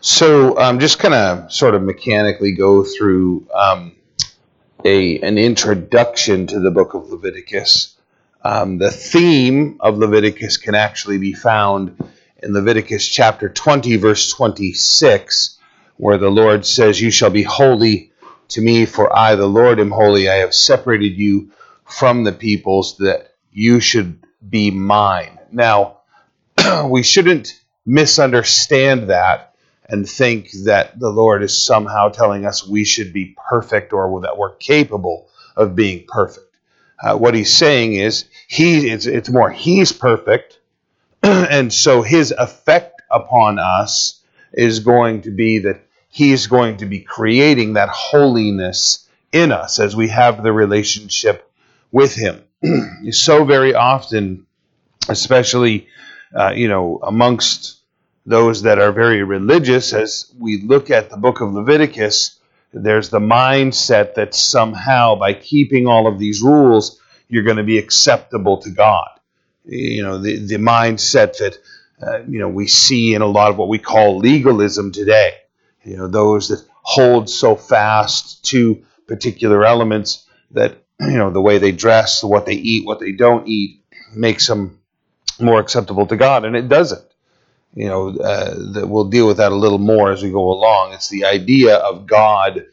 So, um, just kind of sort of mechanically go through um, a an introduction to the book of Leviticus. Um, the theme of Leviticus can actually be found in Leviticus chapter 20, verse 26, where the Lord says, You shall be holy to me, for I, the Lord, am holy. I have separated you from the peoples that you should be mine. Now, we shouldn't misunderstand that and think that the Lord is somehow telling us we should be perfect or that we're capable of being perfect. Uh, what he's saying is he it's, it's more he's perfect and so his effect upon us is going to be that he's going to be creating that holiness in us as we have the relationship with him so very often especially uh, you know amongst those that are very religious, as we look at the book of Leviticus, there's the mindset that somehow by keeping all of these rules, you're going to be acceptable to God. You know, the, the mindset that, uh, you know, we see in a lot of what we call legalism today. You know, those that hold so fast to particular elements that, you know, the way they dress, what they eat, what they don't eat, makes them more acceptable to God. And it doesn't you know, uh, that we'll deal with that a little more as we go along. It's the idea of God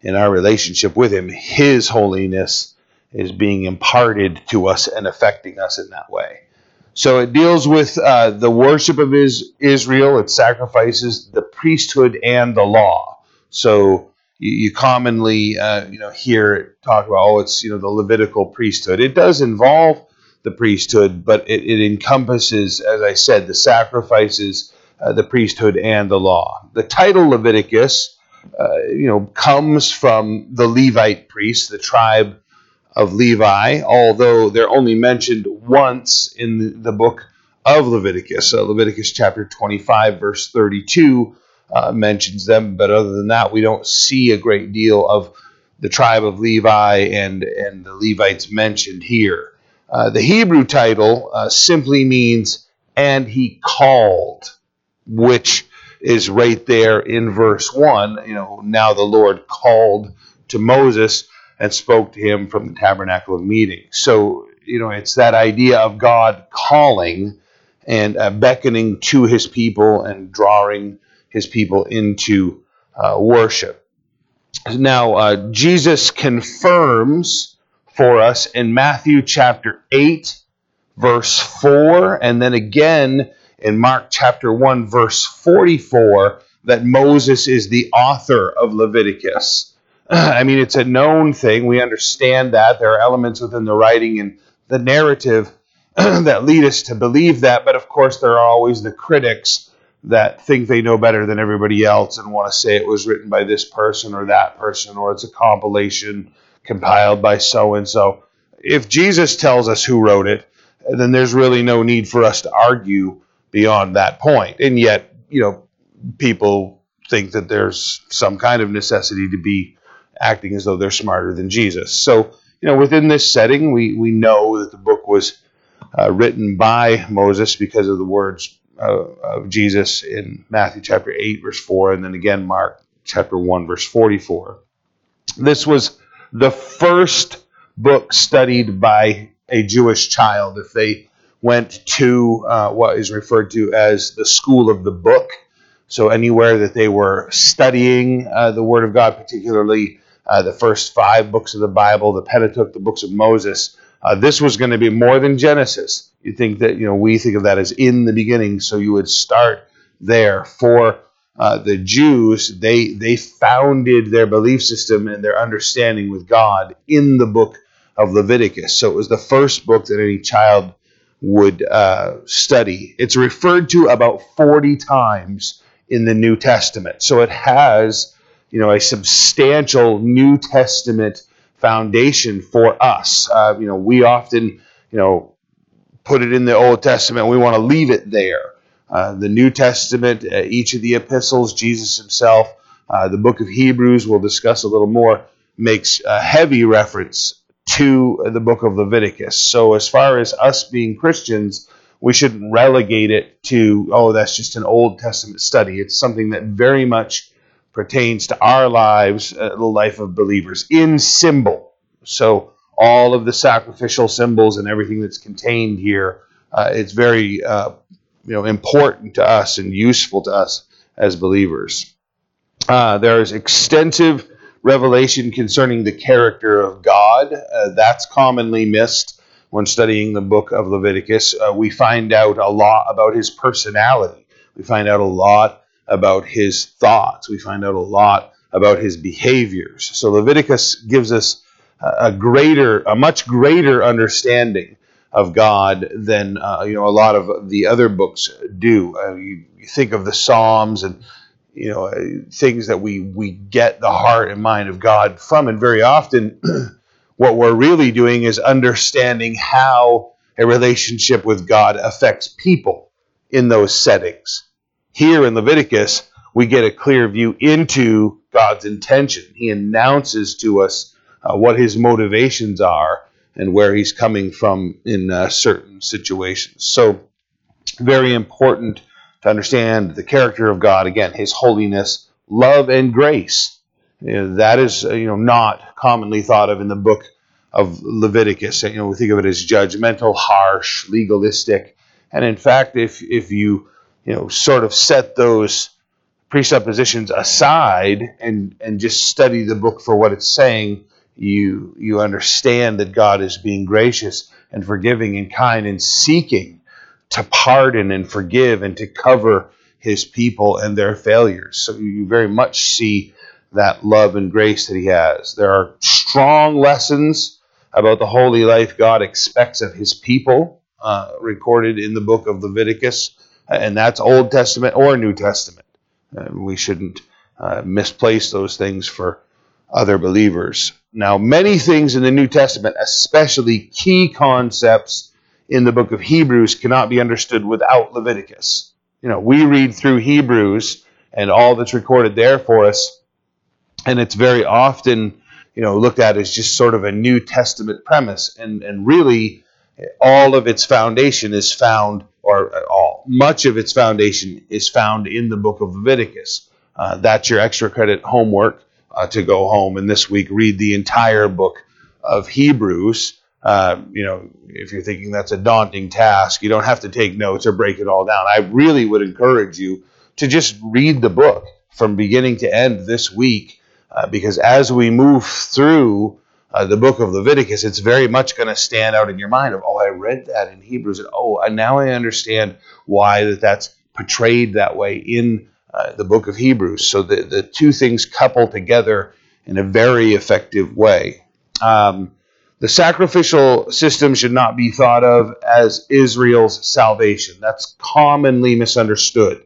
in our relationship with Him. His holiness is being imparted to us and affecting us in that way. So it deals with uh, the worship of his, Israel. It sacrifices the priesthood and the law. So you, you commonly, uh, you know, hear talk about, oh, it's you know the Levitical priesthood. It does involve the priesthood, but it, it encompasses, as I said, the sacrifices, uh, the priesthood, and the law. The title Leviticus, uh, you know, comes from the Levite priests, the tribe of Levi, although they're only mentioned once in the book of Leviticus. Uh, Leviticus chapter 25, verse 32 uh, mentions them, but other than that, we don't see a great deal of the tribe of Levi and, and the Levites mentioned here. Uh, the Hebrew title uh, simply means, and he called, which is right there in verse 1. You know, now the Lord called to Moses and spoke to him from the tabernacle of meeting. So, you know, it's that idea of God calling and uh, beckoning to his people and drawing his people into uh, worship. Now, uh, Jesus confirms for us in Matthew chapter 8, verse 4, and then again in Mark chapter 1, verse 44, that Moses is the author of Leviticus. I mean, it's a known thing. We understand that. There are elements within the writing and the narrative that lead us to believe that, but of course, there are always the critics that think they know better than everybody else and want to say it was written by this person or that person or it's a compilation compiled by so and so. If Jesus tells us who wrote it, then there's really no need for us to argue beyond that point. And yet, you know, people think that there's some kind of necessity to be acting as though they're smarter than Jesus. So, you know, within this setting, we, we know that the book was uh, written by Moses because of the words uh, of Jesus in Matthew chapter 8, verse 4, and then again Mark chapter 1, verse 44. This was the first book studied by a Jewish child if they went to uh, what is referred to as the school of the book. So, anywhere that they were studying uh, the Word of God, particularly uh, the first five books of the Bible, the Pentateuch, the books of Moses, uh, this was going to be more than Genesis. You think that, you know, we think of that as in the beginning, so you would start there for uh, the Jews, they they founded their belief system and their understanding with God in the book of Leviticus. So it was the first book that any child would uh, study. It's referred to about 40 times in the New Testament. So it has, you know, a substantial New Testament foundation for us. Uh, you know, we often, you know, put it in the Old Testament. We want to leave it there. Uh, the New Testament, uh, each of the epistles, Jesus himself, uh, the book of Hebrews, we'll discuss a little more, makes a heavy reference to the book of Leviticus. So, as far as us being Christians, we shouldn't relegate it to, oh, that's just an Old Testament study. It's something that very much pertains to our lives, uh, the life of believers, in symbol. So, all of the sacrificial symbols and everything that's contained here, uh, it's very uh, you know, important to us and useful to us as believers. Uh, there's extensive revelation concerning the character of God. Uh, that's commonly missed when studying the book of Leviticus. Uh, we find out a lot about his personality. We find out a lot about his thoughts. We find out a lot about his behaviors. So Leviticus gives us a greater, a much greater understanding of God than uh, you know a lot of the other books do. Uh, you, you, think of the Psalms and you know things that we we get the heart and mind of God from, and very often what we're really doing is understanding how a relationship with God affects people in those settings. Here in Leviticus, we get a clear view into God's intention. He announces to us uh, what his motivations are and where he's coming from in uh, certain situations. So, very important to understand the character of God. Again, His holiness, love, and grace. You know, that is, uh, you know, not commonly thought of in the book of Leviticus. You know, we think of it as judgmental, harsh, legalistic, and in fact, if if you you know sort of set those presuppositions aside and and just study the book for what it's saying, you you understand that God is being gracious and forgiving and kind and seeking to pardon and forgive and to cover his people and their failures. So you very much see that love and grace that he has. There are strong lessons about the holy life God expects of his people uh, recorded in the book of Leviticus, and that's Old Testament or New Testament. Uh, we shouldn't uh, misplace those things for other believers. Now, many things in the New Testament, especially key concepts in the book of Hebrews, cannot be understood without Leviticus. You know, we read through Hebrews and all that's recorded there for us, and it's very often, you know, looked at as just sort of a New Testament premise, and and really, all of its foundation is found, or all much of its foundation is found in the book of Leviticus. Uh, that's your extra credit homework uh, to go home and this week read the entire book of Hebrews. Uh, you know, if you're thinking that's a daunting task, you don't have to take notes or break it all down. I really would encourage you to just read the book from beginning to end this week, uh, because as we move through uh, the book of Leviticus, it's very much going to stand out in your mind of, oh, I read that in Hebrews, and oh, now I understand why that that's portrayed that way in uh, the book of Hebrews. So the, the two things couple together in a very effective way. Um, the sacrificial system should not be thought of as Israel's salvation. That's commonly misunderstood.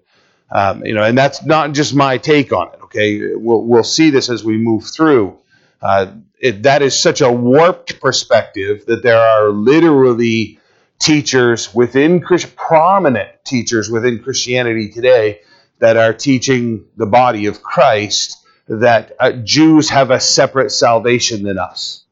Um, you know, and that's not just my take on it. Okay, we'll, we'll see this as we move through. Uh, it, that is such a warped perspective that there are literally teachers within prominent teachers within Christianity today that are teaching the body of Christ that uh, Jews have a separate salvation than us.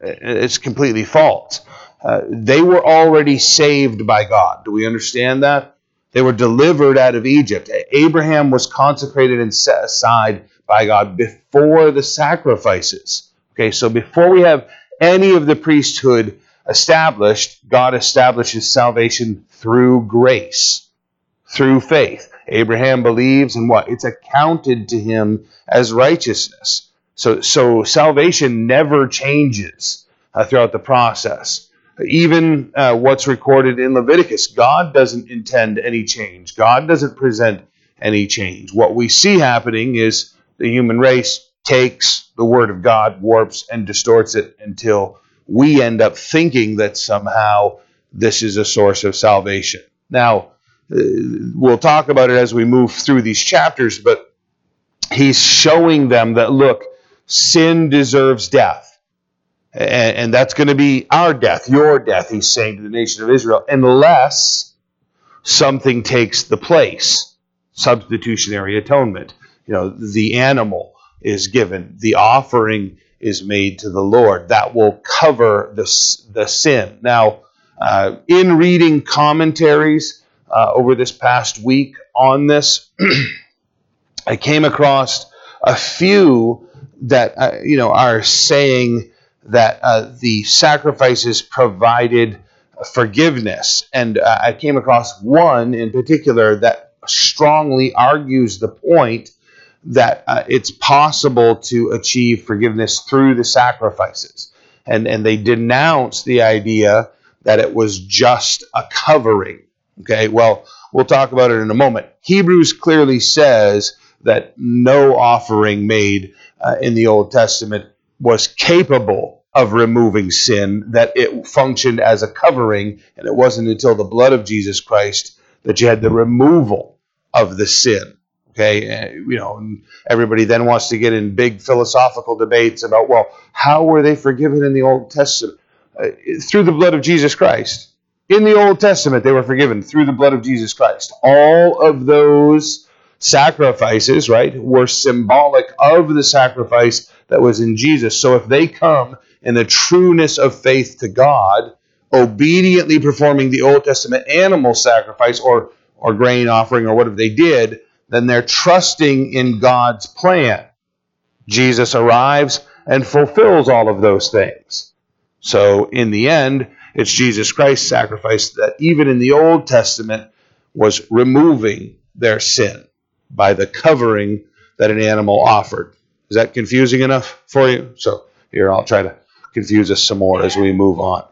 It's completely false. Uh, they were already saved by God. Do we understand that? They were delivered out of Egypt. Abraham was consecrated and set aside by God before the sacrifices. Okay, so before we have any of the priesthood established, God establishes salvation through grace, through faith. Abraham believes, and what? It's accounted to him as righteousness. So, so salvation never changes uh, throughout the process. Even uh, what's recorded in Leviticus, God doesn't intend any change. God doesn't present any change. What we see happening is the human race takes the word of God, warps and distorts it until we end up thinking that somehow this is a source of salvation. Now, we'll talk about it as we move through these chapters, but he's showing them that, look, sin deserves death. And, and that's going to be our death, your death, he's saying to the nation of Israel, unless something takes the place. Substitutionary atonement. You know, the animal is given, the offering is made to the Lord. That will cover the, the sin. Now, Uh, in reading commentaries uh, over this past week on this, I came across a few that uh, you know are saying that uh, the sacrifices provided forgiveness, and uh, I came across one in particular that strongly argues the point that uh, it's possible to achieve forgiveness through the sacrifices, and and they denounce the idea that it was just a covering. Okay, well we'll talk about it in a moment. Hebrews clearly says that no offering made uh, in the Old Testament was capable of removing sin, that it functioned as a covering, and it wasn't until the blood of Jesus Christ that you had the removal of the sin. Okay, uh, you know, everybody then wants to get in big philosophical debates about, well, how were they forgiven in the Old Testament? Uh, through the blood of Jesus Christ. In the Old Testament, they were forgiven through the blood of Jesus Christ. All of those sacrifices, right, were symbolic of the sacrifice that was in Jesus. So if they come in the trueness of faith to God, obediently performing the Old Testament animal sacrifice or, or grain offering or whatever they did, then they're trusting in God's plan. Jesus arrives and fulfills all of those things. So in the end, it's Jesus Christ's sacrifice that even in the Old Testament was removing their sin by the covering that an animal offered. Is that confusing enough for you? So here, I'll try to confuse us some more as we move on.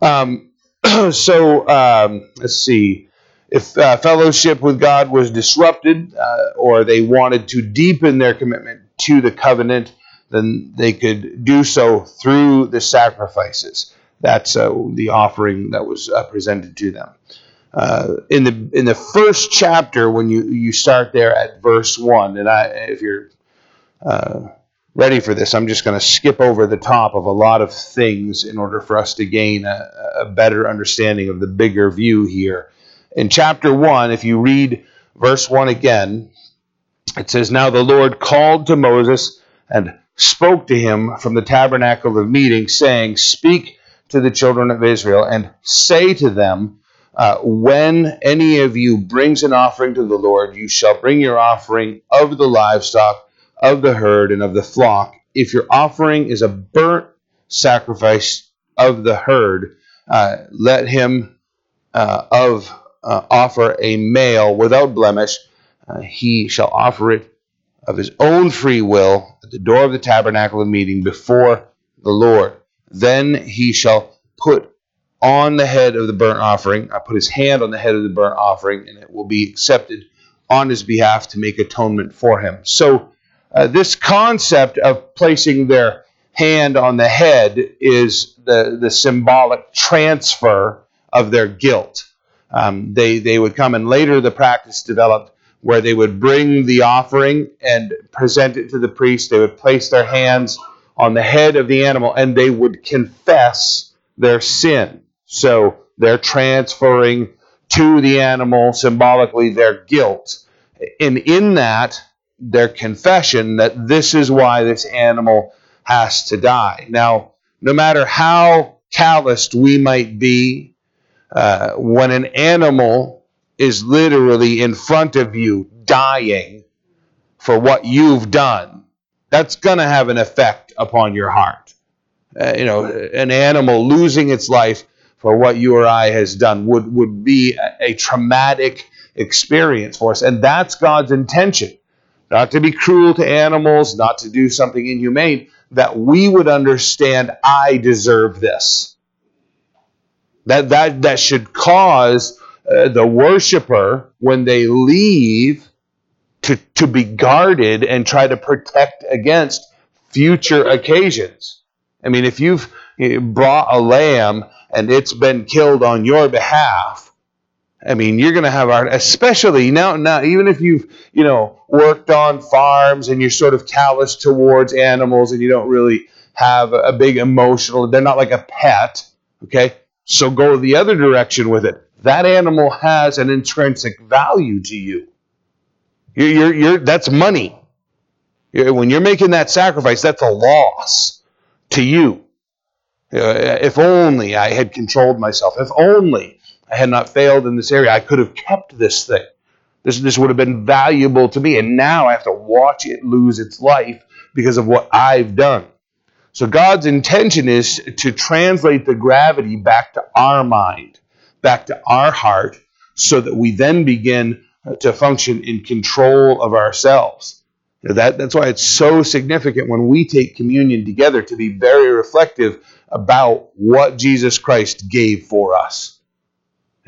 Um, so um, let's see. If uh, fellowship with God was disrupted uh, or they wanted to deepen their commitment to the covenant, then they could do so through the sacrifices. That's uh, the offering that was uh, presented to them uh, in the in the first chapter when you you start there at verse one, and I if you're uh, ready for this, I'm just going to skip over the top of a lot of things in order for us to gain a, a better understanding of the bigger view here. In chapter one, if you read verse one again, it says, "Now the Lord called to Moses and spoke to him from the tabernacle of meeting, saying, Speak to the children of Israel and say to them." Uh, when any of you brings an offering to the Lord, you shall bring your offering of the livestock, of the herd, and of the flock. If your offering is a burnt sacrifice of the herd, uh, let him uh, of uh, offer a male without blemish. Uh, he shall offer it of his own free will at the door of the tabernacle of meeting before the Lord. Then he shall put on the head of the burnt offering. I put his hand on the head of the burnt offering, and it will be accepted on his behalf to make atonement for him. So, uh, this concept of placing their hand on the head is the, the symbolic transfer of their guilt. Um, they, they would come, and later the practice developed where they would bring the offering and present it to the priest. They would place their hands on the head of the animal and they would confess their sin. So they're transferring to the animal symbolically their guilt. And in that, their confession that this is why this animal has to die. Now, no matter how calloused we might be, uh, when an animal is literally in front of you dying for what you've done, that's going to have an effect upon your heart. Uh, you know, an animal losing its life for what you or I has done would, would be a, a traumatic experience for us. And that's God's intention. Not to be cruel to animals, not to do something inhumane, that we would understand I deserve this. That, that, that should cause uh, the worshiper, when they leave, to, to be guarded and try to protect against future occasions. I mean, if you've eh, brought a lamb and it's been killed on your behalf, I mean, you're going to have art, especially now, now, even if you've, you know, worked on farms and you're sort of callous towards animals and you don't really have a big emotional, they're not like a pet, okay? So go the other direction with it. That animal has an intrinsic value to you. You're, you're, you're that's money. When you're making that sacrifice, that's a loss to you. Uh, if only I had controlled myself. If only I had not failed in this area, I could have kept this thing. This, this would have been valuable to me. And now I have to watch it lose its life because of what I've done. So God's intention is to translate the gravity back to our mind, back to our heart, so that we then begin to function in control of ourselves. That, that's why it's so significant when we take communion together to be very reflective about what Jesus Christ gave for us.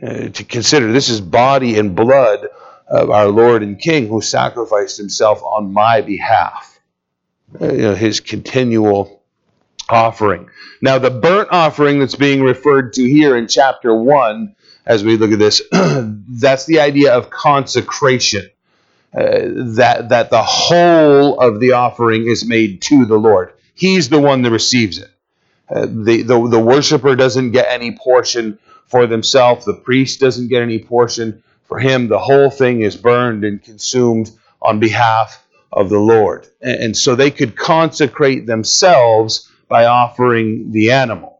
Uh, to consider this is body and blood of our Lord and King who sacrificed himself on my behalf. Uh, you know, his continual offering. Now, the burnt offering that's being referred to here in chapter 1, as we look at this, that's the idea of consecration. Uh, that that the whole of the offering is made to the Lord. He's the one that receives it. Uh, the, the the worshiper doesn't get any portion for themselves. The priest doesn't get any portion for him. The whole thing is burned and consumed on behalf of the Lord, and, and so they could consecrate themselves by offering the animal.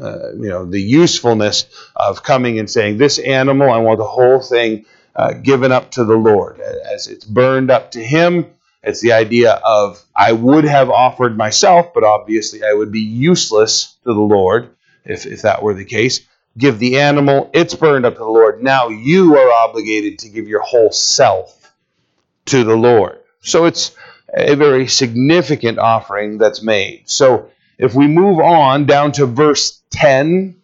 Uh, you know the usefulness of coming and saying, "This animal, I want the whole thing." uh, given up to the Lord. As it's burned up to Him, it's the idea of I would have offered myself, but obviously I would be useless to the Lord if, if that were the case. Give the animal, it's burned up to the Lord. Now you are obligated to give your whole self to the Lord. So it's a very significant offering that's made. So if we move on down to verse 10,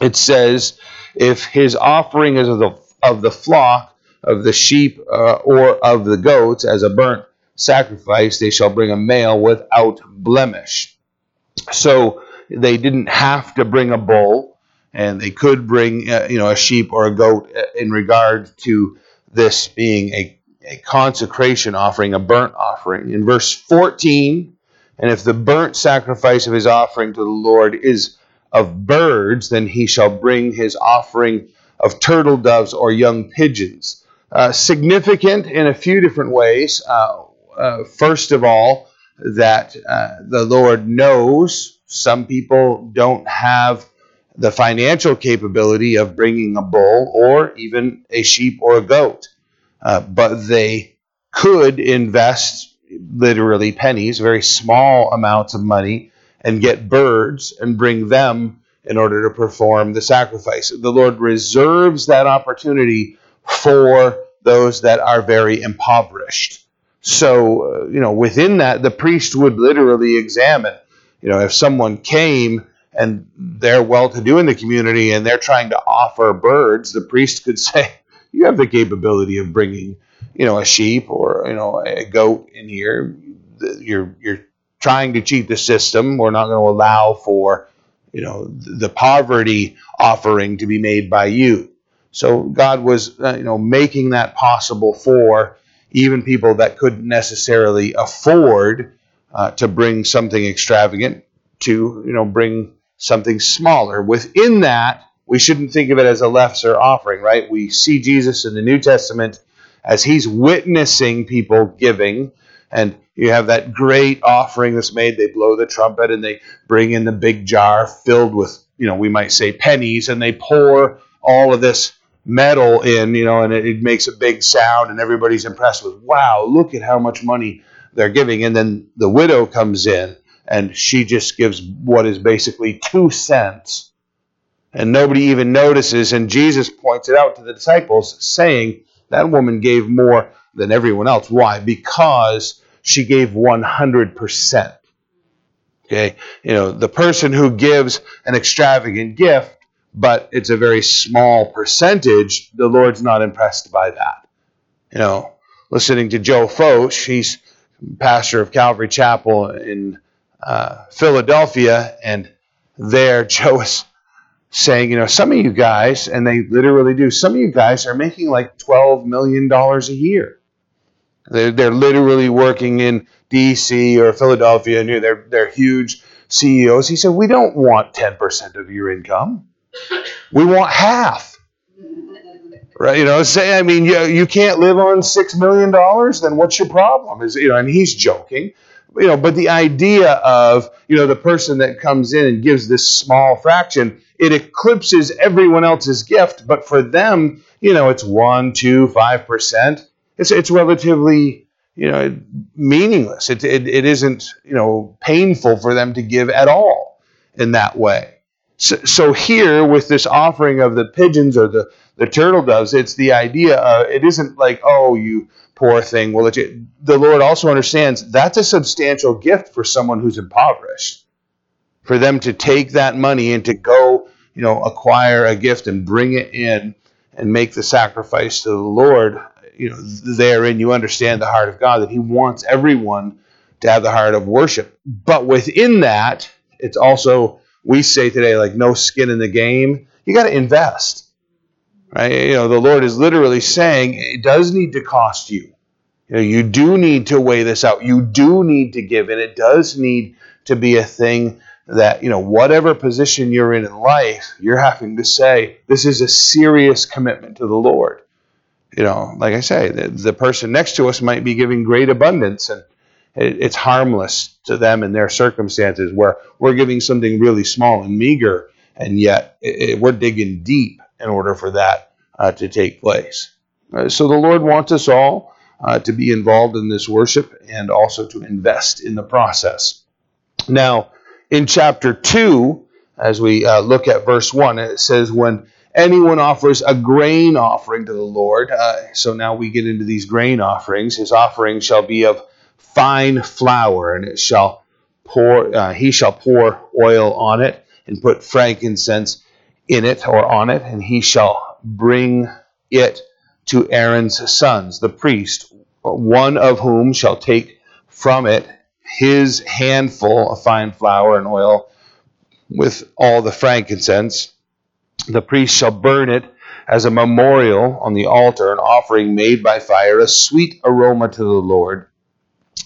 it says, If his offering is of the of the flock of the sheep uh, or of the goats as a burnt sacrifice, they shall bring a male without blemish. So they didn't have to bring a bull, and they could bring uh, you know a sheep or a goat uh, in regard to this being a, a consecration offering, a burnt offering. In verse 14, and if the burnt sacrifice of his offering to the Lord is of birds, then he shall bring his offering of turtle doves or young pigeons. Uh, significant in a few different ways. Uh, uh, first of all, that uh, the Lord knows some people don't have the financial capability of bringing a bull or even a sheep or a goat, uh, but they could invest literally pennies, very small amounts of money, and get birds and bring them in order to perform the sacrifice. The Lord reserves that opportunity for those that are very impoverished. So, uh, you know, within that, the priest would literally examine, you know, if someone came and they're well to do in the community and they're trying to offer birds, the priest could say, You have the capability of bringing, you know, a sheep or, you know, a goat in here. You're, you're trying to cheat the system. We're not going to allow for you know the poverty offering to be made by you so god was uh, you know making that possible for even people that couldn't necessarily afford uh, to bring something extravagant to you know bring something smaller within that we shouldn't think of it as a lesser offering right we see jesus in the new testament as he's witnessing people giving and you have that great offering that's made. They blow the trumpet and they bring in the big jar filled with, you know, we might say pennies, and they pour all of this metal in, you know, and it, it makes a big sound, and everybody's impressed with, wow, look at how much money they're giving. And then the widow comes in and she just gives what is basically two cents. And nobody even notices. And Jesus points it out to the disciples, saying, That woman gave more than everyone else. Why? Because she gave 100%. Okay? You know, the person who gives an extravagant gift, but it's a very small percentage, the Lord's not impressed by that. You know, listening to Joe Focht, he's pastor of Calvary Chapel in uh, Philadelphia, and there Joe is saying, you know, some of you guys, and they literally do, some of you guys are making like $12 million a year. They're, they're literally working in D.C. or Philadelphia, and they're, they're huge CEOs. He said, We don't want 10% of your income. We want half. Right? You know, say, I mean, you, you can't live on $6 million, then what's your problem? Is, you know, and he's joking. you know, but the idea of, you know, the person that comes in and gives this small fraction, it eclipses everyone else's gift. But for them, you know, it's one, two, five percent. It's it's relatively, you know, meaningless. It, it it isn't, you know, painful for them to give at all in that way. So, so here with this offering of the pigeons or the the turtle doves, it's the idea. Of, it isn't like, oh, you poor thing Well. The Lord also understands that's a substantial gift for someone who's impoverished. For them to take that money and to go, you know, acquire a gift and bring it in and make the sacrifice to the Lord, you know, therein you understand the heart of God that He wants everyone to have the heart of worship. But within that, it's also we say today like no skin in the game. You got to invest. Right? You know, the Lord is literally saying it does need to cost you. You know, you do need to weigh this out. You do need to give, and it does need to be a thing that, you know, whatever position you're in in life, you're having to say, this is a serious commitment to the Lord. You know, like I say, the, the person next to us might be giving great abundance and it, it's harmless to them in their circumstances where we're giving something really small and meager, and yet it, we're digging deep in order for that uh, to take place. Uh, so the Lord wants us all uh, to be involved in this worship and also to invest in the process. Now, in chapter 2, as we uh, look at verse 1, it says, When anyone offers a grain offering to the Lord, uh, so now we get into these grain offerings, his offering shall be of fine flour, and it shall pour, uh, he shall pour oil on it and put frankincense in it or on it, and he shall bring it to Aaron's sons, the priest, one of whom shall take from it his handful of fine flour and oil with all the frankincense. The priest shall burn it as a memorial on the altar, an offering made by fire, a sweet aroma to the Lord.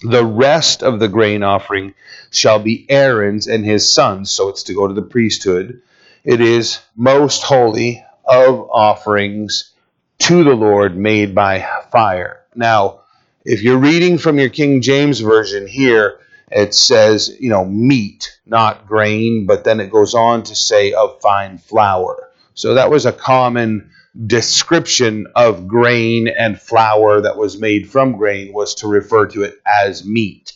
The rest of the grain offering shall be Aaron's and his sons, so it's to go to the priesthood. It is most holy of offerings to the Lord made by fire. Now, if you're reading from your King James Version here, it says, you know, meat, not grain, but then it goes on to say of fine flour. So that was a common description of grain and flour that was made from grain was to refer to it as meat.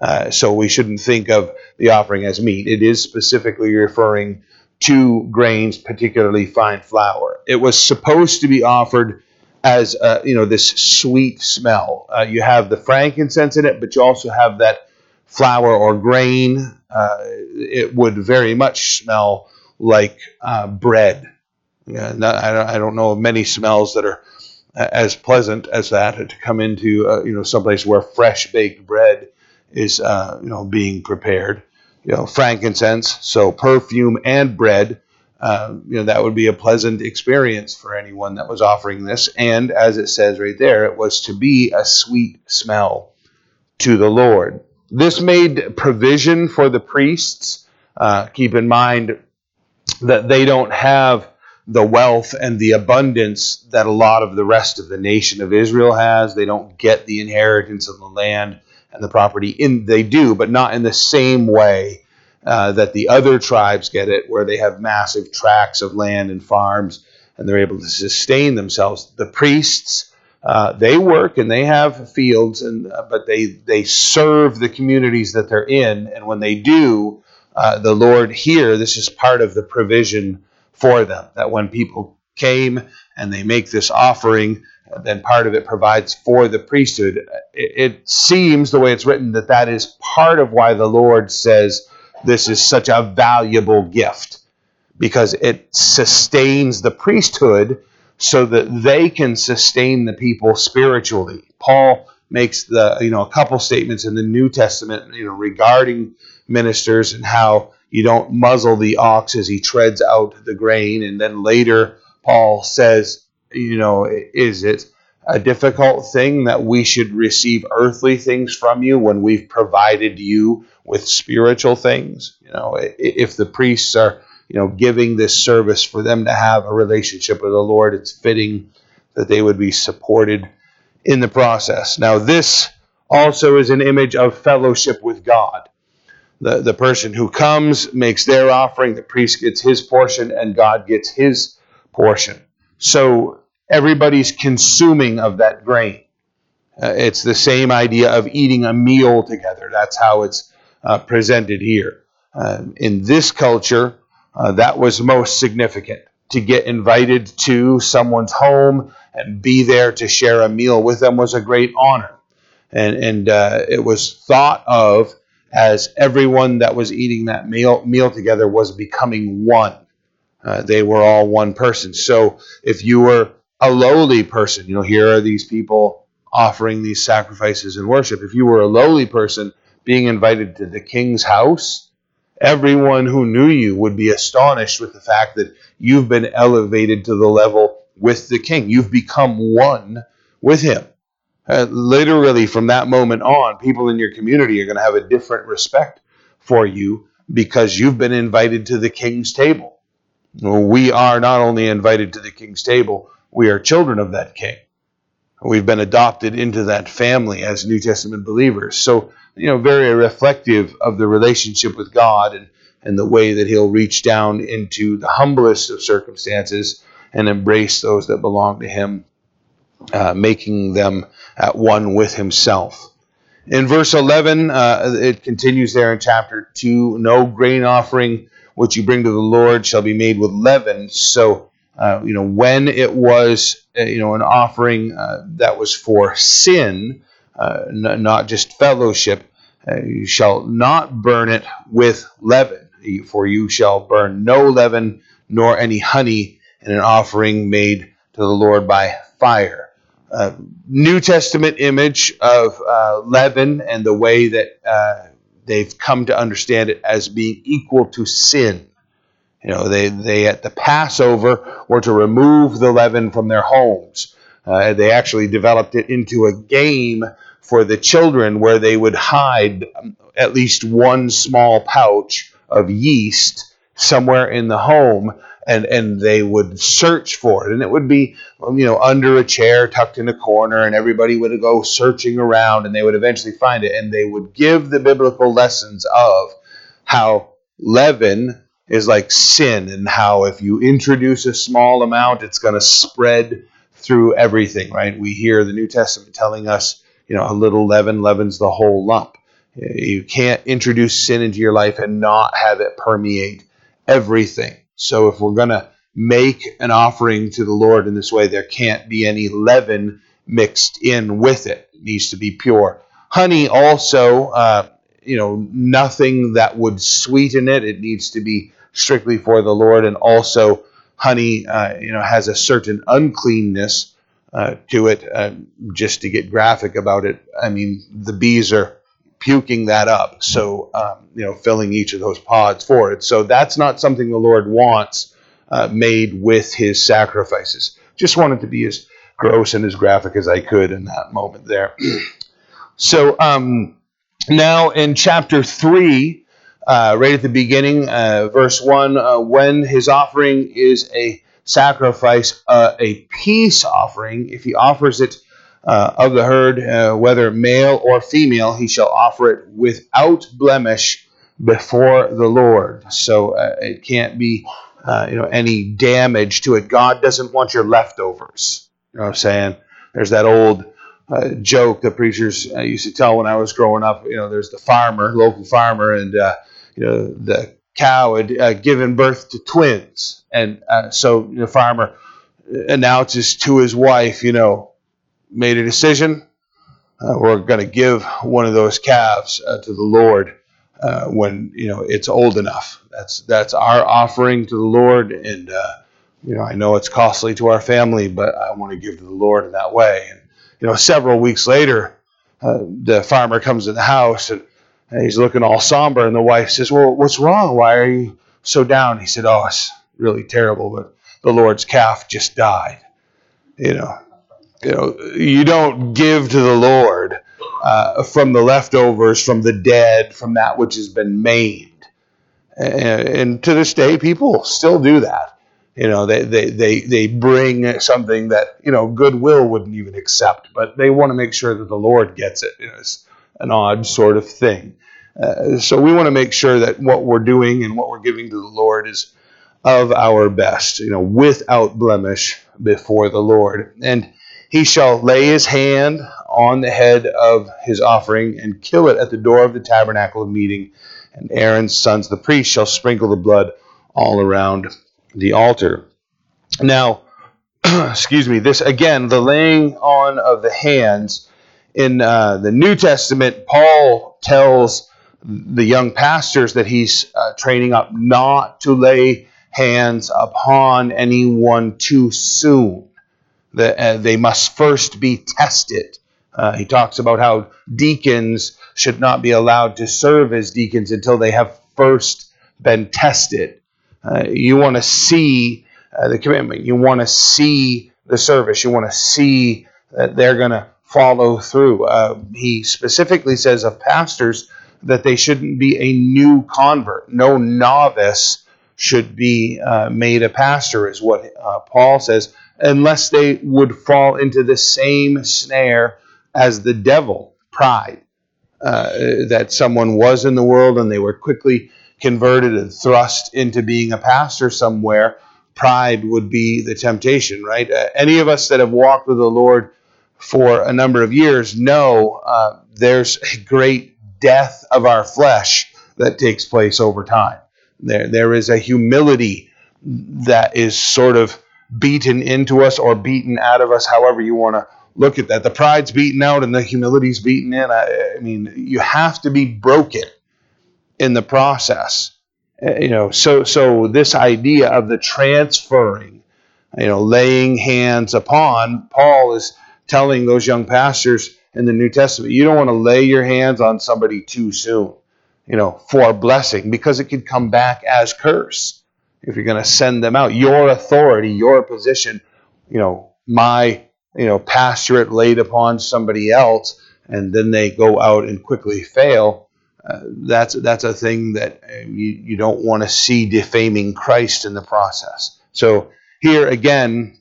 Uh, so we shouldn't think of the offering as meat. It is specifically referring to grains, particularly fine flour. It was supposed to be offered as uh, you know this sweet smell. Uh, you have the frankincense in it, but you also have that flour or grain. Uh, it would very much smell like uh, bread. Yeah, not, I, don't, I don't know of many smells that are uh, as pleasant as that to come into uh, you know someplace where fresh baked bread is you know being prepared you know, frankincense, so perfume and bread. Uh, you know, that would be a pleasant experience for anyone that was offering this. And as it says right there, it was to be a sweet smell to the Lord. This made provision for the priests. Uh, keep in mind that they don't have the wealth and the abundance that a lot of the rest of the nation of Israel has. They don't get the inheritance of the land and the property in they do, but not in the same way uh, that the other tribes get it, where they have massive tracts of land and farms, and they're able to sustain themselves. The priests, uh, they work and they have fields, and uh, but they they serve the communities that they're in, and when they do, uh, the Lord here, this is part of the provision for them. That when people came and they make this offering, then part of it provides for the priesthood. It, it, seems the way it's written that that is part of why the Lord says this is such a valuable gift because it sustains the priesthood so that they can sustain the people spiritually. Paul makes the you know a couple statements in the New Testament you know regarding ministers and how you don't muzzle the ox as he treads out the grain and then later Paul says you know is it a difficult thing that we should receive earthly things from you when we've provided you with spiritual things. You know, if the priests are, you know, giving this service for them to have a relationship with the Lord, it's fitting that they would be supported in the process. Now, this also is an image of fellowship with God. The, the person who comes makes their offering, the priest gets his portion, and God gets his portion. So everybody's consuming of that grain. Uh, it's the same idea of eating a meal together. That's how it's uh, presented here. Uh, in this culture, uh, that was most significant. To get invited to someone's home and be there to share a meal with them was a great honor. And, and uh, it was thought of as everyone that was eating that meal, meal together was becoming one. Uh, they were all one person. So if you were a lowly person, you know, here are these people offering these sacrifices and worship. If you were a lowly person being invited to the king's house, everyone who knew you would be astonished with the fact that you've been elevated to the level with the king. You've become one with him. Uh, literally, from that moment on, people in your community are going to have a different respect for you because you've been invited to the king's table. We are not only invited to the king's table, we are children of that king. We've been adopted into that family as New Testament believers. So, you know, very reflective of the relationship with God and, and the way that He'll reach down into the humblest of circumstances and embrace those that belong to Him, uh, making them at one with Himself. In verse 11, uh, it continues there in chapter 2 No grain offering which you bring to the Lord shall be made with leaven. So, uh, you know, when it was, uh, you know, an offering uh, that was for sin, uh, n- not just fellowship, uh, you shall not burn it with leaven, for you shall burn no leaven nor any honey in an offering made to the Lord by fire. Uh, New Testament image of leaven and the way that they've come to understand it as being equal to sin. You know, they, they at the Passover were to remove the leaven from their homes. Uh, they actually developed it into a game for the children where they would hide at least one small pouch of yeast somewhere in the home and, and they would search for it. And it would be, you know, under a chair, tucked in a corner, and everybody would go searching around and they would eventually find it. And they would give the biblical lessons of how leaven is like sin and how if you introduce a small amount, it's going to spread through everything, right? We hear the New Testament telling us, you know, a little leaven leavens the whole lump. You can't introduce sin into your life and not have it permeate everything. So if we're going to make an offering to the Lord in this way, there can't be any leaven mixed in with it. It needs to be pure. Honey also, uh, you know, nothing that would sweeten it. It needs to be strictly for the Lord, and also honey, uh, you know, has a certain uncleanness uh, to it. Uh, just to get graphic about it, I mean, the bees are puking that up, so um, you know, filling each of those pods for it. So that's not something the Lord wants uh, made with His sacrifices. Just wanted to be as gross and as graphic as I could in that moment there. so um, now in chapter three uh, right at the beginning, uh, verse 1 uh, when his offering is a sacrifice, uh, a peace offering, if he offers it uh, of the herd, uh, whether male or female, he shall offer it without blemish before the Lord. So it can't be you know, any damage to it. God doesn't want your leftovers. You know what I'm saying? There's that old uh, joke that preachers uh, used to tell when I was growing up. You know, there's the farmer, local farmer, and uh, you know, the cow had uh, given birth to twins, and uh, so the farmer announces to his wife, you know, made a decision. Uh, we're going to give one of those calves uh, to the Lord uh, when you know it's old enough. That's that's our offering to the Lord, and uh, you know I know it's costly to our family, but I want to give to the Lord in that way. And you know, several weeks later, the farmer comes to the house and and he's looking all somber, and the wife says, Well, what's wrong? Why are you so down? He said, Oh, it's really terrible, but the Lord's calf just died. You know, you know, you don't give to the Lord uh, from the leftovers, from the dead, from that which has been maimed. And, and to this day, people still do that. You know, they, they, they, they bring something that, you know, goodwill wouldn't even accept, but they want to make sure that the Lord gets it. You know, it's an odd sort of thing. Uh, so we want to make sure that what we're doing and what we're giving to the Lord is of our best, you know, without blemish before the Lord. And he shall lay his hand on the head of his offering and kill it at the door of the tabernacle of meeting. And Aaron's sons, the priests, shall sprinkle the blood all around the altar. Now, excuse me, this again, the laying on of the hands. In uh, the New Testament, Paul tells the young pastors that he's uh, training up not to lay hands upon anyone too soon. That uh, they must first be tested. Uh, he talks about how deacons should not be allowed to serve as deacons until they have first been tested. Uh, you want to see uh, the commitment. You want to see the service. You want to see that they're going to follow through. Uh, he specifically says of pastors that they shouldn't be a new convert. No novice should be uh, made a pastor, is what uh, Paul says, unless they would fall into the same snare as the devil, pride. Uh, that someone was in the world and they were quickly converted and thrust into being a pastor somewhere, pride would be the temptation, right? Uh, any of us that have walked with the Lord for a number of years know uh, there's a great death of our flesh that takes place over time. There, there is a humility that is sort of beaten into us or beaten out of us, however you want to look at that. The pride's beaten out and the humility's beaten in. I, I mean, you have to be broken in the process. Uh, you know, so so this idea of the transferring, you know, laying hands upon, Paul is telling those young pastors in the New Testament, you don't want to lay your hands on somebody too soon, you know, for blessing, because it could come back as curse if you're going to send them out. Your authority, your position, you know, my, you know, pastorate laid upon somebody else, and then they go out and quickly fail uh, that's that's a thing that uh, you, you don't want to see defaming Christ in the process. So here again,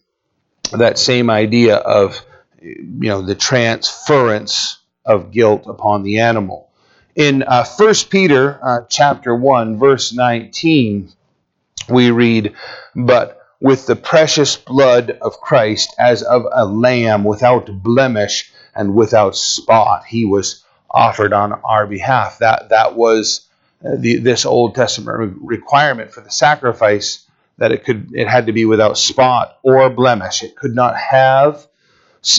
that same idea of you know the transference of guilt upon the animal. In uh, 1 Peter uh, chapter 1 verse 19 we read but with the precious blood of Christ as of a lamb without blemish and without spot he was offered on our behalf. That that was uh, the, this Old Testament requirement for the sacrifice that it could it had to be without spot or blemish. It could not have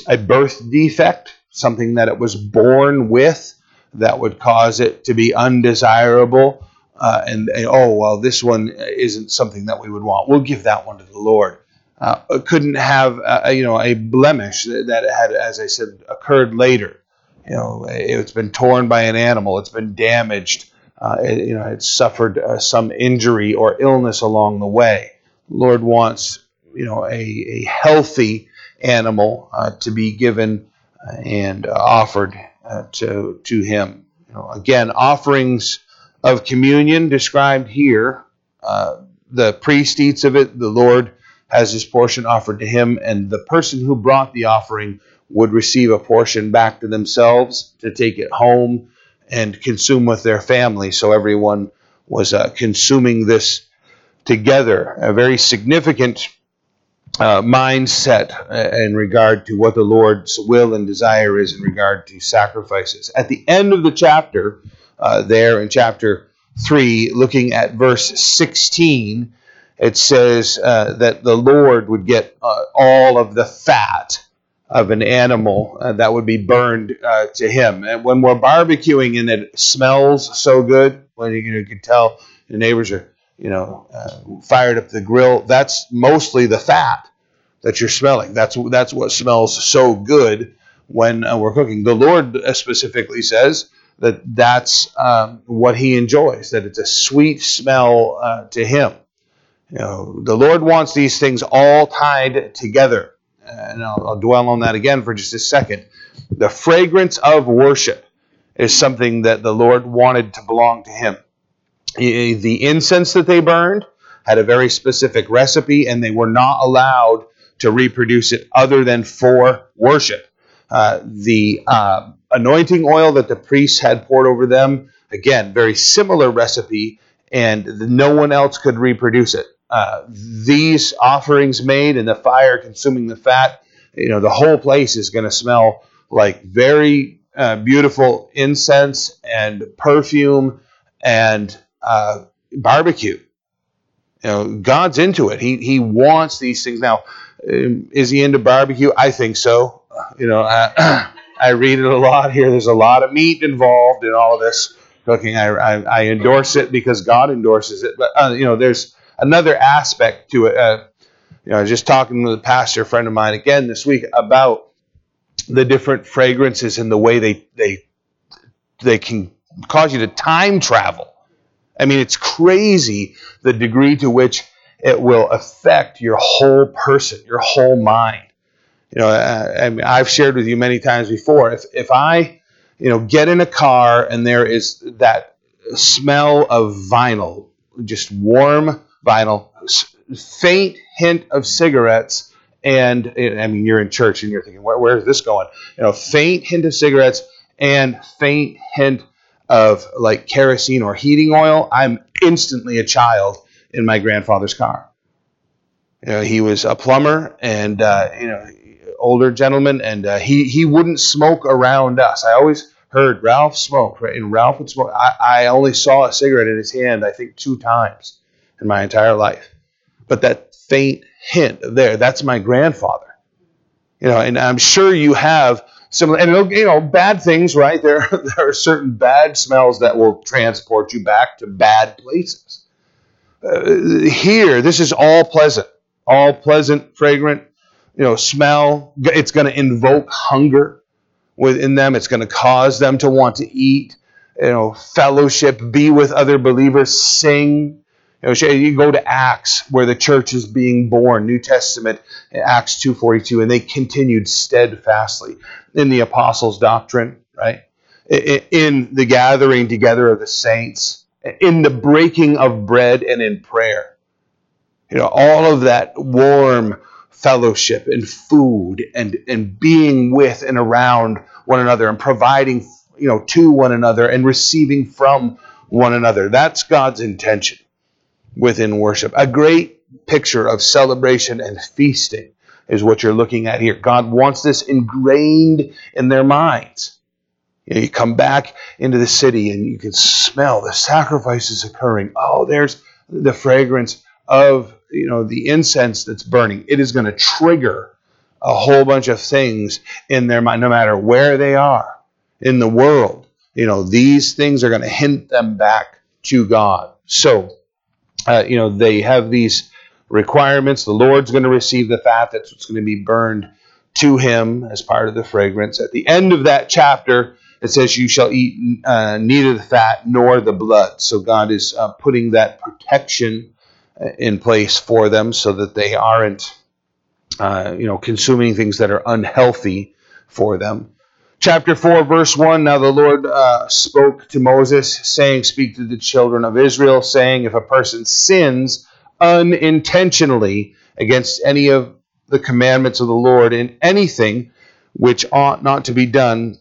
a birth defect, something that it was born with that would cause it to be undesirable. Uh, and, and, oh well, this one isn't something that we would want. We'll give that one to the Lord. Uh, couldn't have a, you know a blemish that had, as I said, occurred later you know, it's been torn by an animal, it's been damaged, uh, it, you know, it's suffered uh, some injury or illness along the way. Lord wants, you know, a, a healthy animal uh, to be given and offered uh, to to Him. You know, again, offerings of communion described here. Uh, the priest eats of it. The Lord has his portion offered to him, and the person who brought the offering would receive a portion back to themselves to take it home and consume with their family. So everyone was uh, consuming this together. A very significant uh, mindset uh, in regard to what the Lord's will and desire is in regard to sacrifices. At the end of the chapter, uh, there in chapter 3, looking at verse 16, it says uh, that the Lord would get uh, all of the fat of an animal uh, that would be burned to him. And when we're barbecuing and it smells so good, when you, you can tell the neighbors are, you know, uh, fired up the grill, that's mostly the fat that you're smelling. That's that's what smells so good when uh, we're cooking. The Lord specifically says that that's um, what He enjoys. That it's a sweet smell uh, to Him. You know, the Lord wants these things all tied together and I'll, I'll dwell on that again for just a second. The fragrance of worship is something that the Lord wanted to belong to Him. The incense that they burned had a very specific recipe, and they were not allowed to reproduce it other than for worship. Uh, the uh, anointing oil that the priests had poured over them, again, very similar recipe, and no one else could reproduce it. Uh, these offerings made and the fire consuming the fat, you know, the whole place is going to smell like very uh, beautiful incense and perfume and uh, barbecue. You know, God's into it. He He wants these things. Now, um, is He into barbecue? I think so. You know, I, I read it a lot here. There's a lot of meat involved in all of this cooking. I, I, I endorse it because God endorses it. But uh, you know, there's another aspect to it. Uh, you know, just talking with a pastor friend of mine again this week about the different fragrances and the way they they they can cause you to time travel. I mean, it's crazy the degree to which it will affect your whole person, your whole mind. You know, uh, I mean, I've shared with you many times before. If if I, you know, get in a car and there is that smell of vinyl, just warm vinyl, faint hint of cigarettes, and I mean, you're in church and you're thinking, where, where is this going? You know, faint hint of cigarettes and faint hint of like kerosene or heating oil. I'm instantly a child in my grandfather's car. You know, he was a plumber and uh, you know, older gentleman, and uh, he he wouldn't smoke around us. I always heard Ralph smoke, right? And Ralph would smoke. I, I only saw a cigarette in his hand, I think, two times in my entire life. But that faint hint there, that's my grandfather. You know, and I'm sure you have and you know, bad things, right? There, there are certain bad smells that will transport you back to bad places. Uh, here, this is all pleasant, all pleasant, fragrant, you know, smell. It's going to invoke hunger within them. It's going to cause them to want to eat, you know, fellowship, be with other believers, sing. You, go to Acts where the church is being born, New Testament, Acts 2.42, and they continued steadfastly in the apostles' doctrine, right? In the gathering together of the saints, in the breaking of bread and in prayer. You know, all of that warm fellowship and food and, and being with and around one another and providing you know to one another and receiving from one another. That's God's intention within worship. A great picture of celebration and feasting is what you're looking at here. God wants this ingrained in their minds. You, know, you come back into the city and you can smell the sacrifices occurring. Oh, there's the fragrance of you know the incense that's burning. It is going to trigger a whole bunch of things in their mind, no matter where they are in the world. You know, these things are going to hint them back to God. So, uh, you know, they have these requirements. The Lord's going to receive the fat. That's what's going to be burned to him as part of the fragrance. At the end of that chapter, it says, You shall eat uh, neither the fat nor the blood. So God is uh, putting that protection uh, in place for them so that they aren't, uh, you know, consuming things that are unhealthy for them. Chapter 4, verse 1 Now the Lord uh, spoke to Moses, saying, Speak to the children of Israel, saying, If a person sins unintentionally against any of the commandments of the Lord in anything which ought not to be done,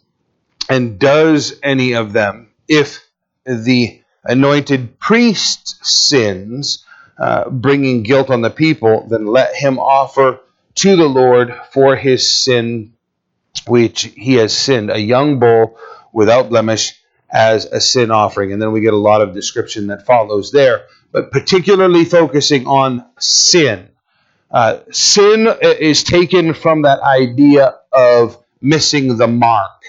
and does any of them, if the anointed priest sins, uh, bringing guilt on the people, then let him offer to the Lord for his sin which he has sinned, a young bull without blemish as a sin offering. And then we get a lot of description that follows there but particularly focusing on sin. Uh, sin is taken from that idea of missing the mark.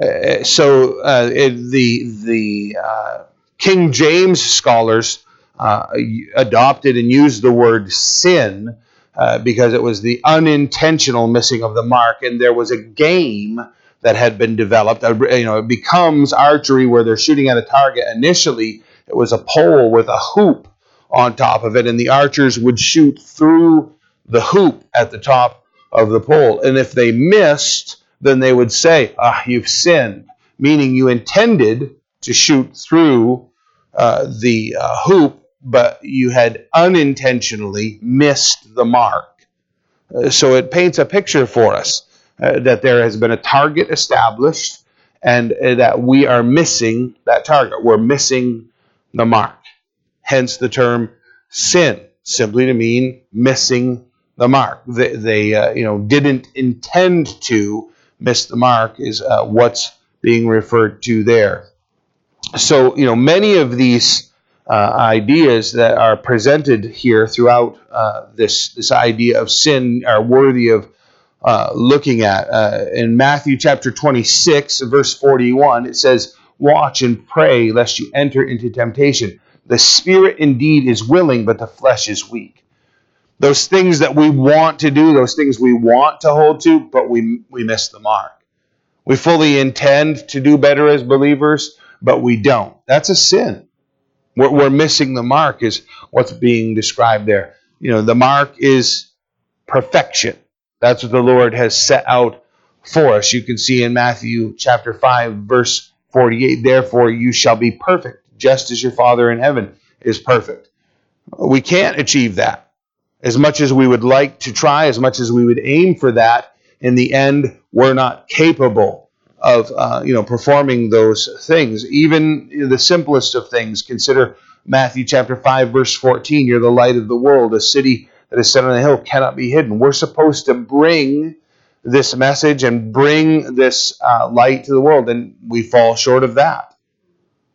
Uh, so uh, the the uh, King James scholars uh, adopted and used the word sin uh, because it was the unintentional missing of the mark, and there was a game that had been developed. you know, it becomes archery where they're shooting at a target initially it was a pole with a hoop on top of it, and the archers would shoot through the hoop at the top of the pole. And if they missed, then they would say, Ah, you've sinned, meaning you intended to shoot through uh, the uh, hoop, but you had unintentionally missed the mark. Uh, so it paints a picture for us uh, that there has been a target established and uh, that we are missing that target. We're missing the mark. Hence the term sin, simply to mean missing the mark. They, they uh, you know, didn't intend to miss the mark is uh, what's being referred to there. So, you know, many of these ideas that are presented here throughout uh, this this idea of sin are worthy of uh, looking at. Uh, in Matthew chapter 26, verse 41, it says, Watch and pray lest you enter into temptation. The spirit indeed is willing, but the flesh is weak. Those things that we want to do, those things we want to hold to, but we, we miss the mark. We fully intend to do better as believers, but we don't. That's a sin. We're, we're missing the mark, is what's being described there. You know, the mark is perfection. That's what the Lord has set out for us. You can see in Matthew chapter 5, verse 48 Therefore you shall be perfect, just as your Father in heaven is perfect. We can't achieve that. As much as we would like to try, as much as we would aim for that, in the end, we're not capable of uh, you know performing those things. Even the simplest of things. Consider Matthew chapter five, verse fourteen. You're the light of the world. A city that is set on a hill cannot be hidden. We're supposed to bring this message and bring this uh, light to the world, and we fall short of that.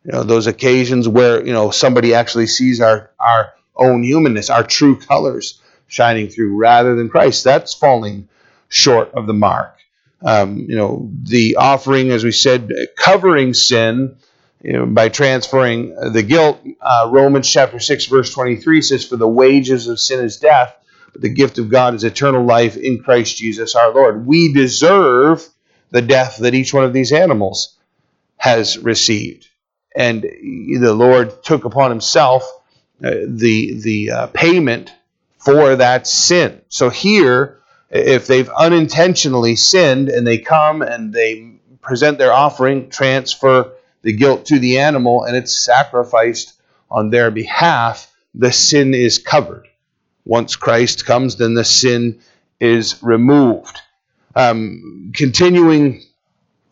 You know, those occasions where you know somebody actually sees our our own humanness, our true colors shining through, rather than Christ. That's falling short of the mark. Um, you know, the offering, as we said, covering sin you know, by transferring the guilt. Uh, Romans chapter 6, verse 23 says, For the wages of sin is death, but the gift of God is eternal life in Christ Jesus our Lord. We deserve the death that each one of these animals has received. And the Lord took upon himself uh, the, the uh, payment for that sin. So here, if they've unintentionally sinned and they come and they present their offering, transfer the guilt to the animal, and it's sacrificed on their behalf, the sin is covered. Once Christ comes, then the sin is removed. Um, continuing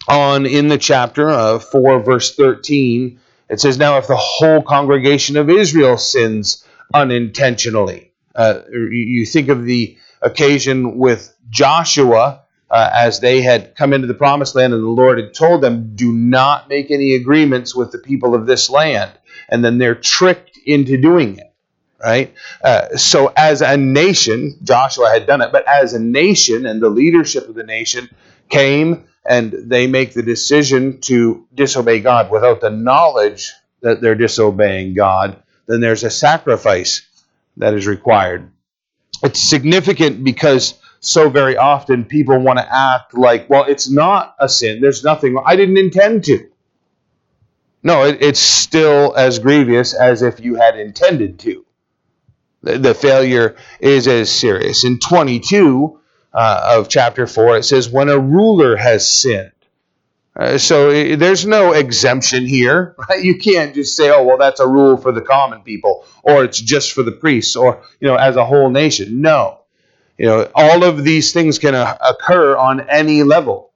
on in the chapter of 4, verse 13, it says, Now if the whole congregation of Israel sins unintentionally, uh, you think of the occasion with Joshua uh, as they had come into the promised land and the Lord had told them, do not make any agreements with the people of this land. And then they're tricked into doing it, right? Uh, so, as a nation, Joshua had done it, but as a nation and the leadership of the nation came and they make the decision to disobey God without the knowledge that they're disobeying God, then there's a sacrifice that is required. It's significant because so very often people want to act like, well, it's not a sin. There's nothing. I didn't intend to. No, it, it's still as grievous as if you had intended to. The, the failure is as serious. In 22 uh, of chapter 4, it says, when a ruler has sinned. Uh, so it, there's no exemption here. Right? You can't just say, "Oh, well, that's a rule for the common people," or it's just for the priests, or you know, as a whole nation. No, you know, all of these things can uh, occur on any level.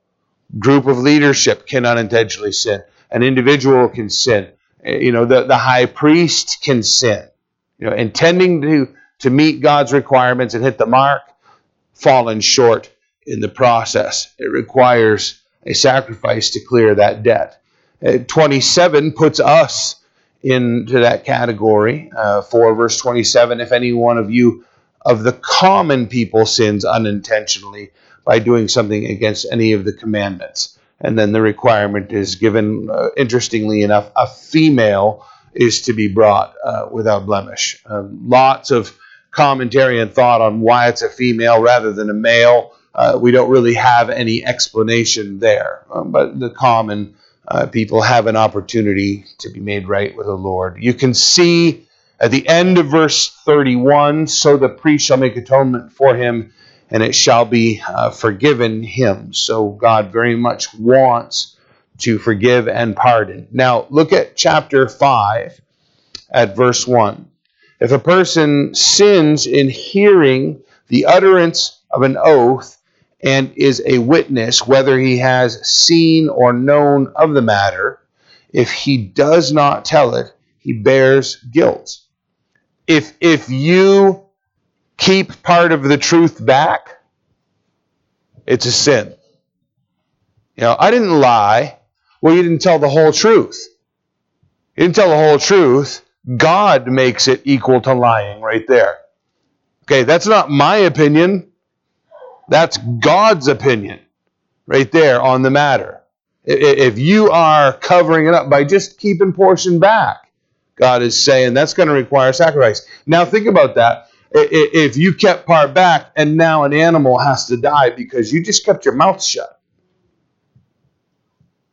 Group of leadership can unintentionally sin. An individual can sin. Eh, you know, the, the high priest can sin. You know, intending to, to meet God's requirements and hit the mark, fallen short in the process. It requires a sacrifice to clear that debt. Uh, 27 puts us into that category. Uh, 4 verse 27 If any one of you of the common people sins unintentionally by doing something against any of the commandments. And then the requirement is given, uh, interestingly enough, a female is to be brought uh, without blemish. Um, lots of commentary and thought on why it's a female rather than a male. Uh, we don't really have any explanation there, um, but the common uh, people have an opportunity to be made right with the Lord. You can see at the end of verse 31, so the priest shall make atonement for him, and it shall be uh, forgiven him. So God very much wants to forgive and pardon. Now, look at chapter 5 at verse 1. If a person sins in hearing the utterance of an oath and is a witness, whether he has seen or known of the matter, if he does not tell it, he bears guilt. If, if you keep part of the truth back, it's a sin. You know, I didn't lie. Well, you didn't tell the whole truth. You didn't tell the whole truth. God makes it equal to lying right there. Okay, that's not my opinion. That's God's opinion right there on the matter. If you are covering it up by just keeping portion back, God is saying that's going to require sacrifice. Now, think about that. If you kept part back and now an animal has to die because you just kept your mouth shut,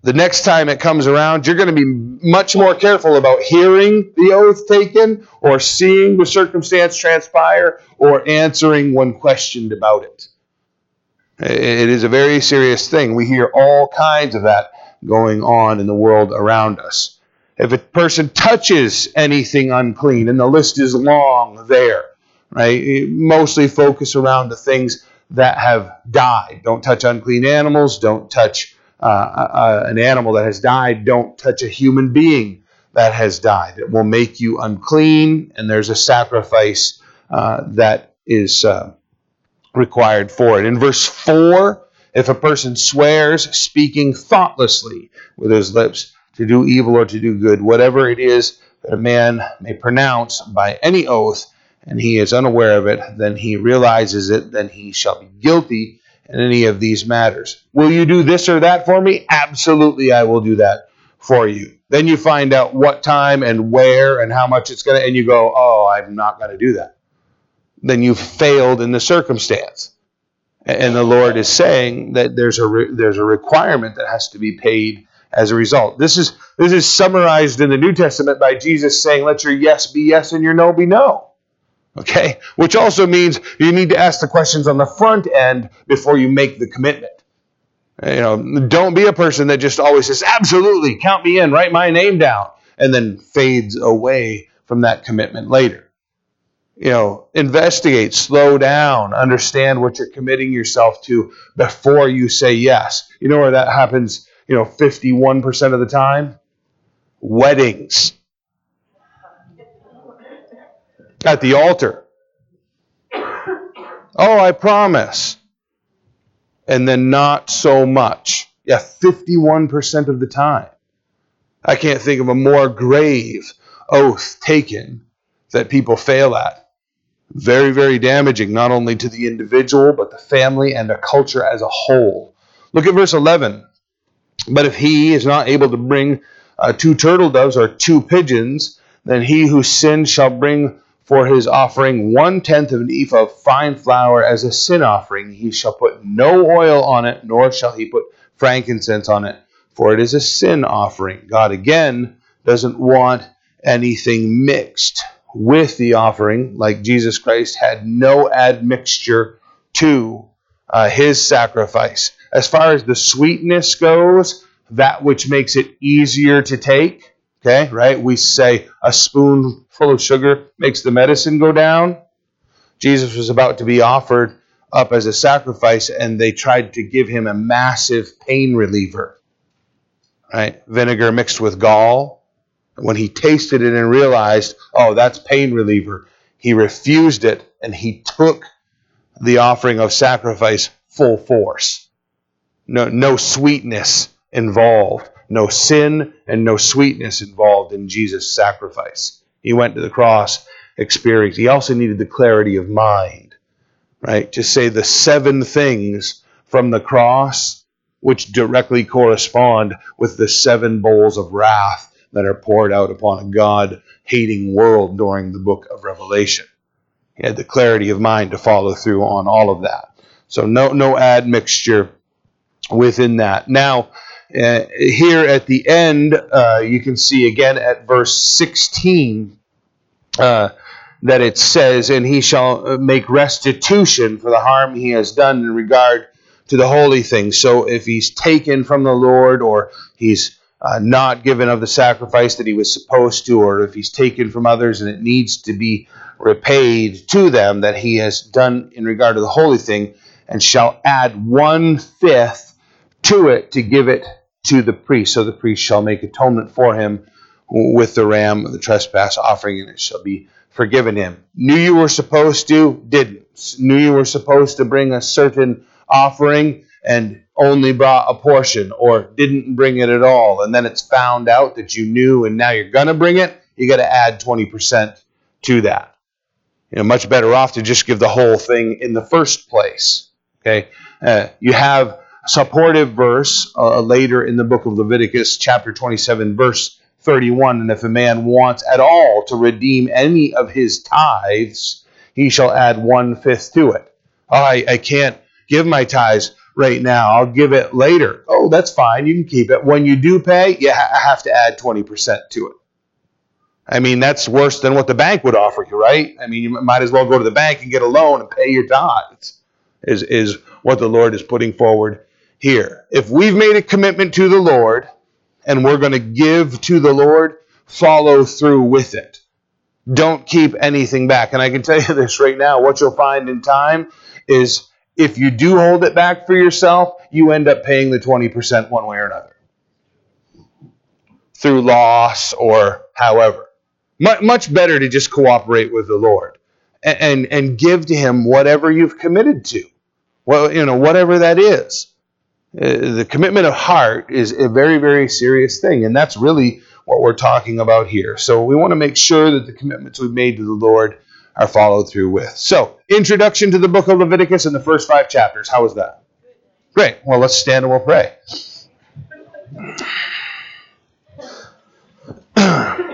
the next time it comes around, you're going to be much more careful about hearing the oath taken or seeing the circumstance transpire or answering when questioned about it. It is a very serious thing. We hear all kinds of that going on in the world around us. If a person touches anything unclean, and the list is long there, right? Mostly focus around the things that have died. Don't touch unclean animals. Don't touch uh, uh, an animal that has died. Don't touch a human being that has died. It will make you unclean, and there's a sacrifice uh, that is uh, required for it. In verse 4, if a person swears, speaking thoughtlessly with his lips, to do evil or to do good, whatever it is that a man may pronounce by any oath, and he is unaware of it, then he realizes it, then he shall be guilty in any of these matters. Will you do this or that for me? Absolutely, I will do that for you. Then you find out what time and where and how much it's going to, and you go, oh, I'm not going to do that. Then you've failed in the circumstance. And the Lord is saying that there's a re- there's a requirement that has to be paid as a result. This is this is summarized in the New Testament by Jesus saying, "Let your yes be yes and your no be no." Okay, which also means you need to ask the questions on the front end before you make the commitment. You know, don't be a person that just always says, "Absolutely, count me in, write my name down," and then fades away from that commitment later. You know, investigate, slow down, understand what you're committing yourself to before you say yes. You know where that happens you know, 51% of the time? Weddings. At the altar. Oh, I promise. And then not so much. Yeah, 51% of the time. I can't think of a more grave oath taken that people fail at. Very, very damaging, not only to the individual, but the family and the culture as a whole. Look at verse 11. But if he is not able to bring uh, two turtle doves or two pigeons, then he who sinned shall bring for his offering one tenth of an ephah of fine flour as a sin offering. He shall put no oil on it, nor shall he put frankincense on it, for it is a sin offering. God again doesn't want anything mixed with the offering, like Jesus Christ had no admixture to uh, his sacrifice. As far as the sweetness goes, that which makes it easier to take, okay, right? We say a spoonful of sugar makes the medicine go down. Jesus was about to be offered up as a sacrifice, and they tried to give him a massive pain reliever, right? Vinegar mixed with gall. When he tasted it and realized, oh, that's pain reliever, he refused it and he took the offering of sacrifice full force no, no sweetness involved, no sin and no sweetness involved in Jesus' sacrifice. He went to the cross, experienced. He also needed the clarity of mind, right? To say the seven things from the cross which directly correspond with the seven bowls of wrath that are poured out upon a God hating world during the book of Revelation. He had the clarity of mind to follow through on all of that. So no no admixture within that. Now, uh, here at the end, uh, you can see again at verse 16 uh, that it says, And he shall uh, make restitution for the harm he has done in regard to the holy things. So if he's taken from the Lord or he's uh, not given of the sacrifice that he was supposed to, or if he's taken from others and it needs to be repaid to them that he has done in regard to the holy thing, and shall add one fifth to it to give it to the priest. So the priest shall make atonement for him with the ram of the trespass offering, and it shall be forgiven him. Knew you were supposed to, didn't. Knew you were supposed to bring a certain offering and only brought a portion or didn't bring it at all. And then it's found out that you knew and now you're going to bring it. You got to add 20% to that. You know, much better off to just give the whole thing in the first place. Okay. Uh, you have supportive verse uh, later in the book of Leviticus, chapter 27, verse 31. And if a man wants at all to redeem any of his tithes, he shall add one fifth to it. Oh, I, I can't give my tithes right now. I'll give it later. Oh, that's fine. You can keep it. When you do pay, you ha- have to add 20% to it. I mean, that's worse than what the bank would offer you, right? I mean, you might as well go to the bank and get a loan and pay your tithes, is, is what the Lord is putting forward here. If we've made a commitment to the Lord and we're going to give to the Lord, follow through with it. Don't keep anything back. And I can tell you this right now what you'll find in time is if you do hold it back for yourself, you end up paying the 20% one way or another through loss or however. Much better to just cooperate with the Lord and, and, and give to Him whatever you've committed to. Well, you know, whatever that is. Uh, the commitment of heart is a very, very serious thing, and that's really what we're talking about here. So we want to make sure that the commitments we've made to the Lord are followed through with. So, introduction to the book of Leviticus in the first five chapters. How was that? Great. Well, let's stand and we'll pray.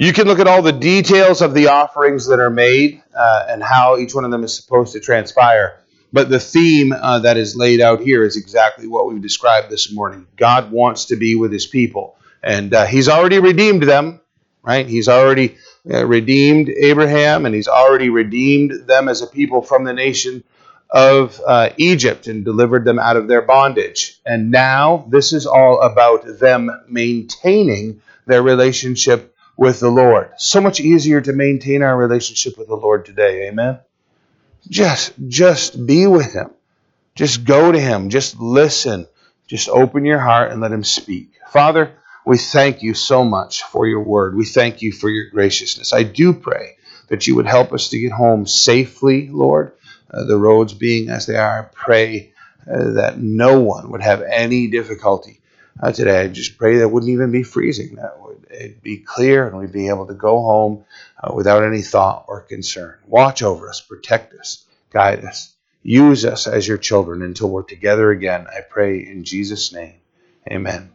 You can look at all the details of the offerings that are made uh, and how each one of them is supposed to transpire. But the theme uh, that is laid out here is exactly what we've described this morning. God wants to be with his people, and uh, he's already redeemed them, right? He's already uh, redeemed Abraham, and he's already redeemed them as a people from the nation of uh, Egypt and delivered them out of their bondage. And now this is all about them maintaining their relationship with the Lord. So much easier to maintain our relationship with the Lord today. Amen. Just just be with him. Just go to him. Just listen. Just open your heart and let him speak. Father, we thank you so much for your word. We thank you for your graciousness. I do pray that you would help us to get home safely, Lord. Uh, the roads being as they are, I pray uh, that no one would have any difficulty uh, today. I just pray that wouldn't even be freezing, that would it'd be clear and we'd be able to go home uh, without any thought or concern. Watch over us, protect us, guide us, use us as your children until we're together again. I pray in Jesus' name. Amen.